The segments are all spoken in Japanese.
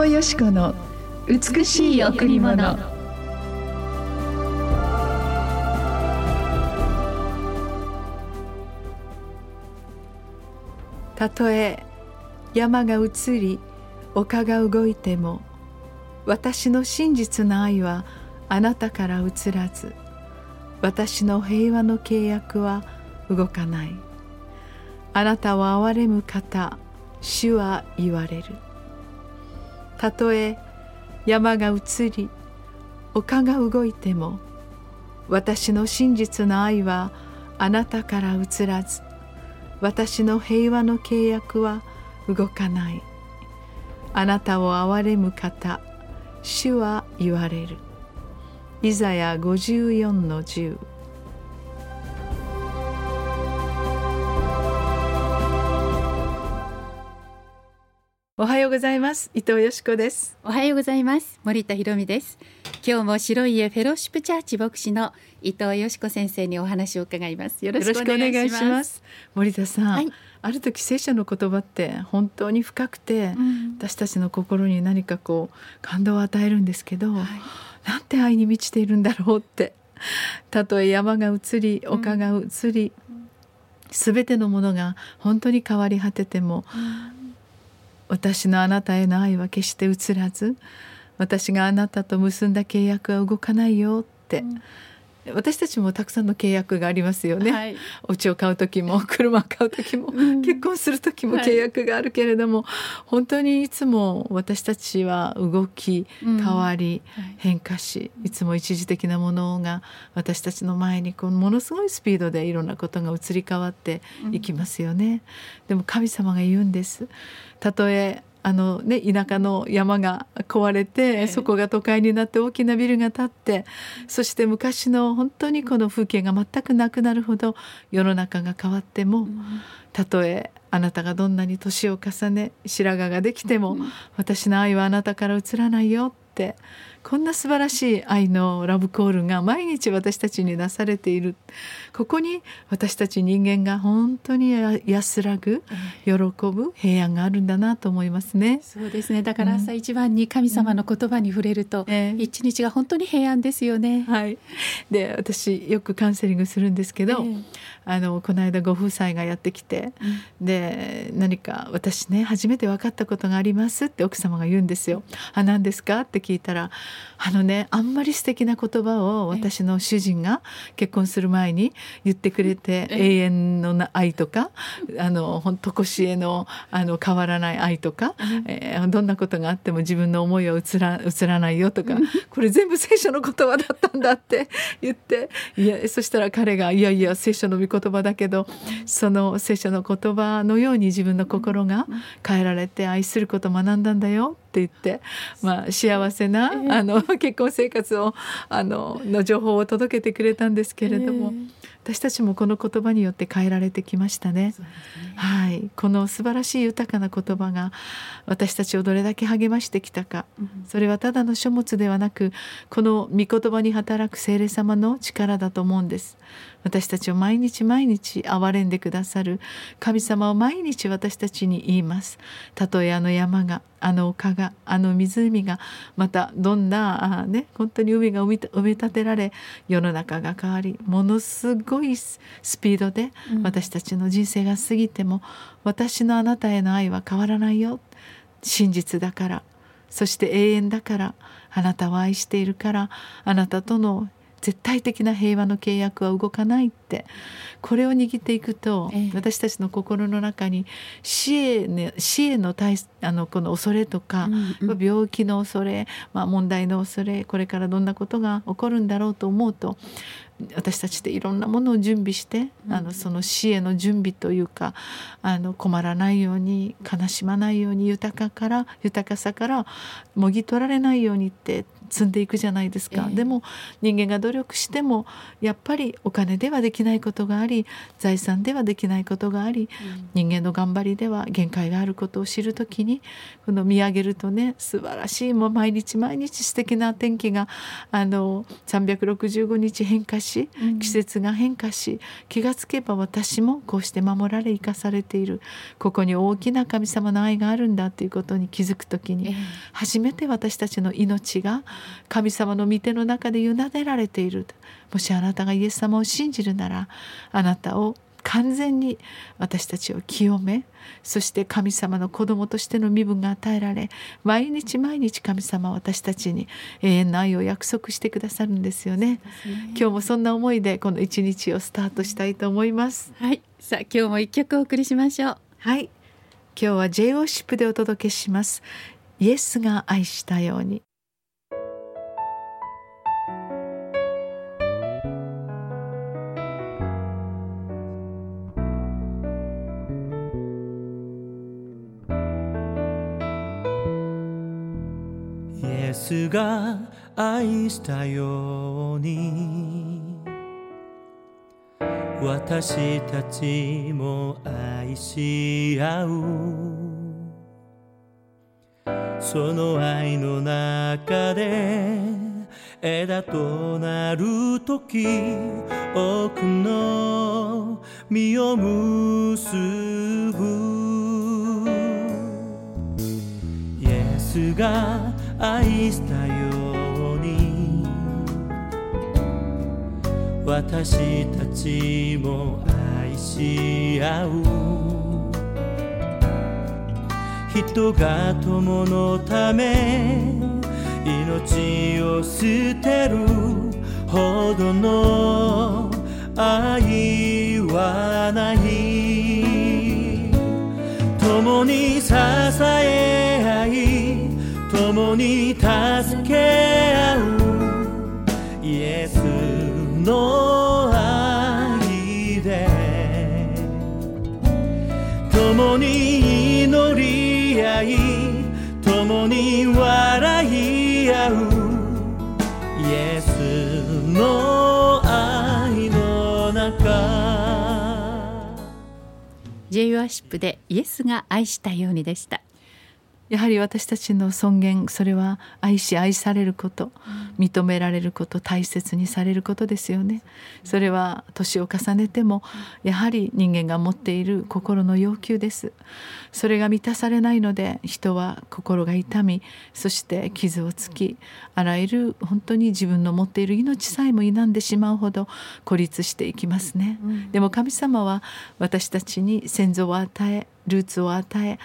藤よし子の美しい贈り物。たとえ山が移り丘が動いても私の真実の愛はあなたから移らず私の平和の契約は動かない。あなたを憐れむ方主は言われる。たとえ山が移り丘が動いても私の真実の愛はあなたから移らず私の平和の契約は動かない。あなたを憐れむ方主は言われる。イザヤ54の10おはようございます。伊藤よしこです。おはようございます。森田博美です。今日も白い家フェローシップチャーチ牧師の伊藤よしこ先生にお話を伺います。よろしくお願いします。森田さん、はい、ある時聖書の言葉って本当に深くて、うん、私たちの心に何かこう感動を与えるんですけど、はい、なんて愛に満ちているんだろうってたとえ山が移り丘が移り、す、う、べ、ん、てのものが本当に変わり果てても、うん私のあなたへの愛は決して移らず私があなたと結んだ契約は動かないよって、うん。私たちもたくさんの契約がありますよね、はい、お家を買う時も 車を買う時も、うん、結婚する時も契約があるけれども、はい、本当にいつも私たちは動き変わり、うんはい、変化しいつも一時的なものが私たちの前にこうものすごいスピードでいろんなことが移り変わっていきますよね、うん、でも神様が言うんです。たとえあのね、田舎の山が壊れて、そこが都会になって大きなビルが建ってそして昔の本当にこの風景が全くなくなるほど世の中が変わっても、たとえあなたがどんなに年を重ね白髪ができても、私の愛はあなたから移らないよってこんな素晴らしい愛のラブコールが毎日私たちになされている。ここに私たち人間が本当に安らぐ喜ぶ平安があるんだなと思いますね。そうですね。だから朝一番に神様の言葉に触れると、うん、一日が本当に平安ですよね。はい、で私よくカウンセリングするんですけど、えー、あのこの間ご夫妻がやってきて、うん、で何か私ね初めて分かったことがありますって奥様が言うんですよ。あ何ですか？って聞いたらあのねあんまり素敵な言葉を私の主人が結婚する前に言ってくれて永遠の愛とかあの本当腰へのあの変わらない愛とか、えー、どんなことがあっても自分の思いは移ら移らないよとかこれ全部聖書の言葉だったんだって 言っていやそしたら彼が「いやいや聖書の御言葉だけどその聖書の言葉のように自分の心が変えられて愛することを学んだんだよ」って言って、まあ、幸せな、あの 結婚生活をあのの情報を届けてくれたんですけれども。私たちもこの言葉によって変えられてきましたね。ね。はい、この素晴らしい豊かな言葉が私たちをどれだけ励ましてきたか、うん、それはただの書物ではなくこの御言葉に働く聖霊様の力だと思うんです。私たちを毎日毎日憐れんでくださる神様を毎日私たちに言います。たとえあの山があの丘があの湖がまたどんなあ、ね、本当に海が埋め立てられ世の中が変わりものすごいスピードで私たちの人生が過ぎても、うん、私のあなたへの愛は変わらないよ。真実だから。そして永遠だから。あなたを愛しているから。あなたとの絶対的な平和の契約は動かないって。これを握っていくと、ええ、私たちの心の中に死へ,、ね、死への対あのこの恐れとか、うんうん、病気の恐れ、まあ、問題の恐れこれからどんなことが起こるんだろうと思うと私たちっていろんなものを準備して、うん、あのその死への準備というかあの困らないように悲しまないように豊かから豊かさからもぎ取られないようにって積んでいくじゃないですか、えー、でも人間が努力してもやっぱりお金ではできないことがあり財産ではできないことがあり、うん、人間の頑張りでは限界があることを知る時にこの見上げるとね素晴らしいもう毎日毎日素敵な天気があの365日変化し季節が変化し、うん、気がつけば私もこうして守られ生かされている。ここに大きな神様の愛があるんだということに気づく時に、初めて私たちの命が神様の御手の中で委ねられている。もしあなたがイエス様を信じるならあなたを完全に私たちを清めそして神様の子供としての身分が与えられ毎日毎日神様は私たちに永遠の愛を約束してくださるんですよね、ね、今日もそんな思いでこの一日をスタートしたいと思います。はい。さあ今日も一曲お送りしましょう。はい。今日は J オーシップでお届けします。イエスが愛したようにが愛したように。私たちも愛し合う。その愛の中で枝となる時多くの実を結ぶ。イエスが愛したように。私たちも愛し合う。人が友のため命を捨てる。ほどの愛はない。共に支え合い共に助け合う。イエスの愛で。共に祈り合い。共に笑い合う。イエスの愛の中。J ワーシップでイエスが愛したようにでした。やはり私たちの尊厳それは愛し愛されること認められること大切にされることですよね。それは年を重ねてもやはり人間が持っている心の要求です。それが満たされないので人は心が痛みそして傷をつきあらゆる本当に自分の持っている命さえも否んでしまうほど孤立していきますね、でも神様は私たちに先祖を与えルーツを与え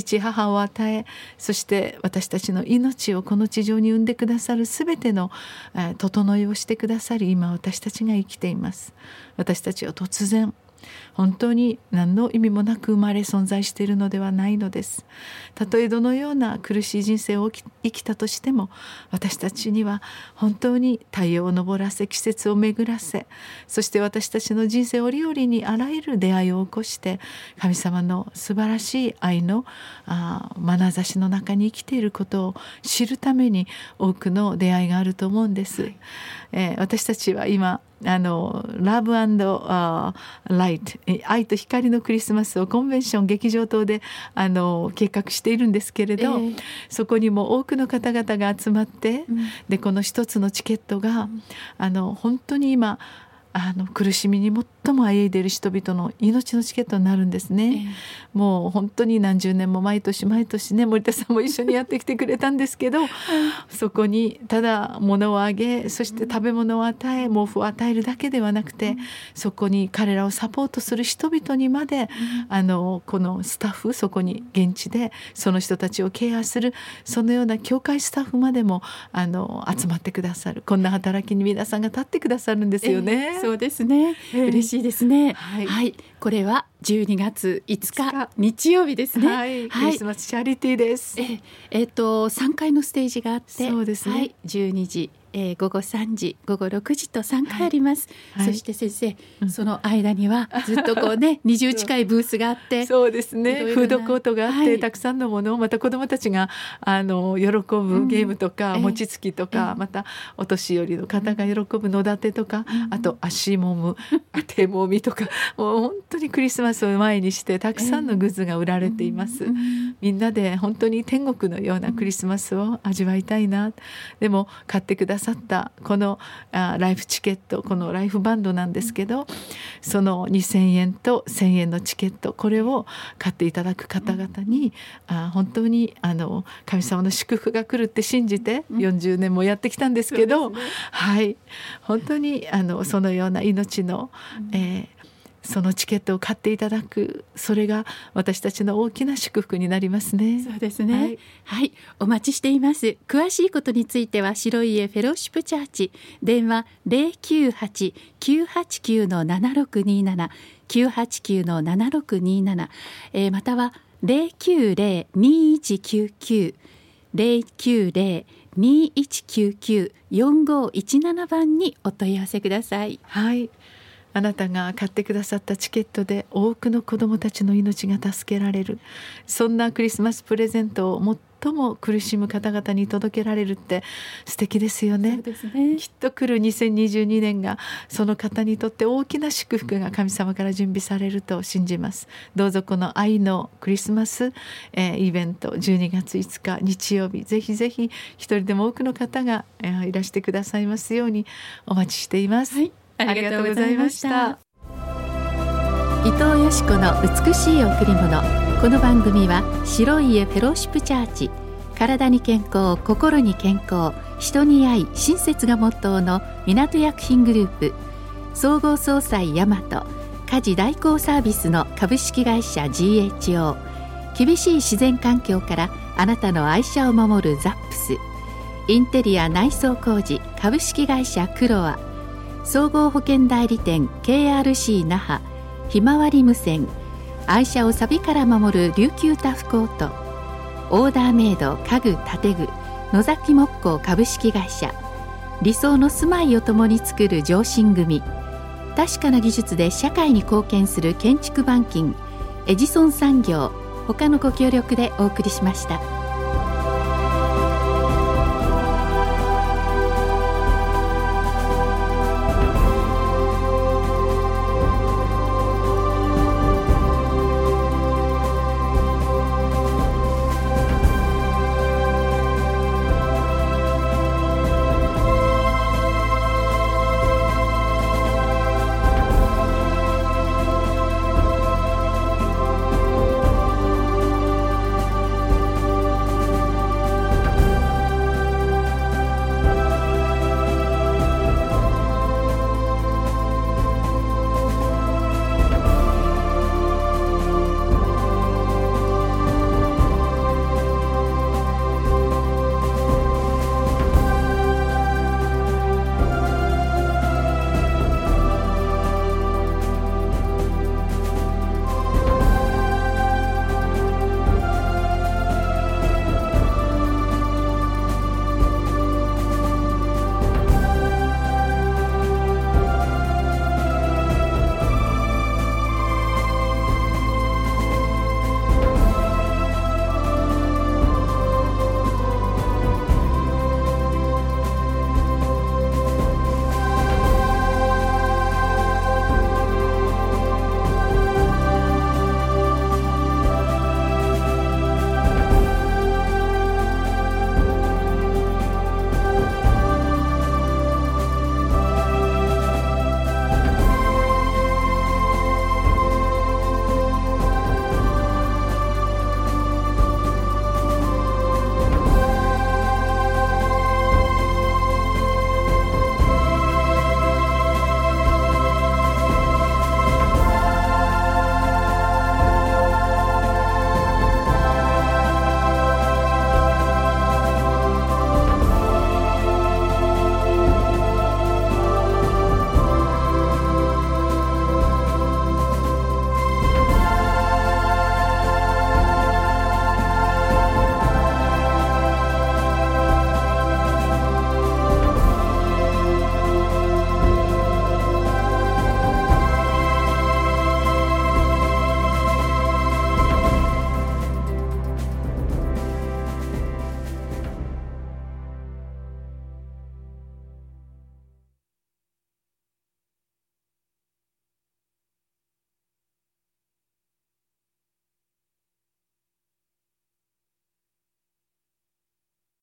父母を与えそして私たちの命をこの地上に産んでくださる全ての、え整いをしてくださり今私たちが生きています。私たちは突然本当に何の意味もなく生まれ存在しているのではないのですたとえどのような苦しい人生を生きたとしても私たちには本当に太陽を昇らせ季節を巡らせそして私たちの人生折々にあらゆる出会いを起こして神様の素晴らしい愛のあ眼差しの中に生きていることを知るために多くの出会いがあると思うんです。はい、えー、私たちは今あのラブライト愛と光のクリスマスをコンベンション劇場等であの計画しているんですけれど、えー、そこにも多くの方々が集まって、うん、でこの一つのチケットが、うん、あの本当に今あの苦しみに最もあえいでいる人々の命のチケットになるんですね、えー、もう本当に何十年も毎年毎年ね森田さんも一緒にやってきてくれたんですけどそこにただ物をあげそして食べ物を与え毛布を与えるだけではなくて、うん、そこに彼らをサポートする人々にまで、うん、あのこのスタッフそこに現地でその人たちをケアするそのような教会スタッフまでもあの集まってくださるこんな働きに皆さんが立ってくださるんですよね。えーそうですね、えー、嬉しいですね、はい、はい、これは12月5日日。曜日ですね、はい、クリスマスチャリティーです、えー、えー、と3回のステージがあって。そうですね、はい、12時えー、午後3時午後6時と3回あります、はい、そして先生、うん、その間にはずっとこうね 20近いブースがあってそうですね。フードコートがあって、はい、たくさんのものをまた子どもたちがあの喜ぶゲームとか、うん、餅つきとか、えー、またお年寄りの方が喜ぶ野立てとか、うん、あと足もむ 手もみとかもう本当にクリスマスを前にしてたくさんのグッズが売られています、えー、みんなで本当に天国のようなクリスマスを味わいたいな。でも買ってくださったこのあライフチケットこのライフバンドなんですけどその2,000円と1,000円のチケットこれを買っていただく方々にあ本当にあの神様の祝福が来るって信じて40年もやってきたんですけど、ね、はい。本当にあのそのような命の、えー、そのチケットを買っていただくそれが私たちの大きな祝福になりますね。そうですね、はい、はい、お待ちしています。詳しいことについては白い家フェローシップチャーチ。電話零九八九八九の七六二七。九八九の七六二七、えまたは零九零二一九九。零九零二一九九。四五一七番にお問い合わせください。はいあなたが買ってくださったチケットで多くの子どもたちの命が助けられる。そんなクリスマスプレゼントを最も苦しむ方々に届けられるって素敵ですよね、ね、きっと来る2022年がその方にとって大きな祝福が神様から準備されると信じます。どうぞこの愛のクリスマス、えー、イベント12月5日日曜日。ぜひぜひ一人でも多くの方が、えー、いらしてくださいますようにお待ちしています、はいありがとうございました。伊藤よしこの美しい贈り物この番組は白い家フェローシップチャーチ。体に健康心に健康。人に愛親切がモットーの港薬品グループ。総合総裁大和家事代行サービスの株式会社 GHO 厳しい自然環境からあなたの愛車を守るザップス。インテリア内装工事株式会社クロア。総合保険代理店 KRC 那覇ひまわり無線愛車をサビから守る琉球タフコートオーダーメイド家具建具野崎木工株式会社理想の住まいを共に作る上信組確かな技術で社会に貢献する建築板金エジソン産業他のご協力でお送りしました。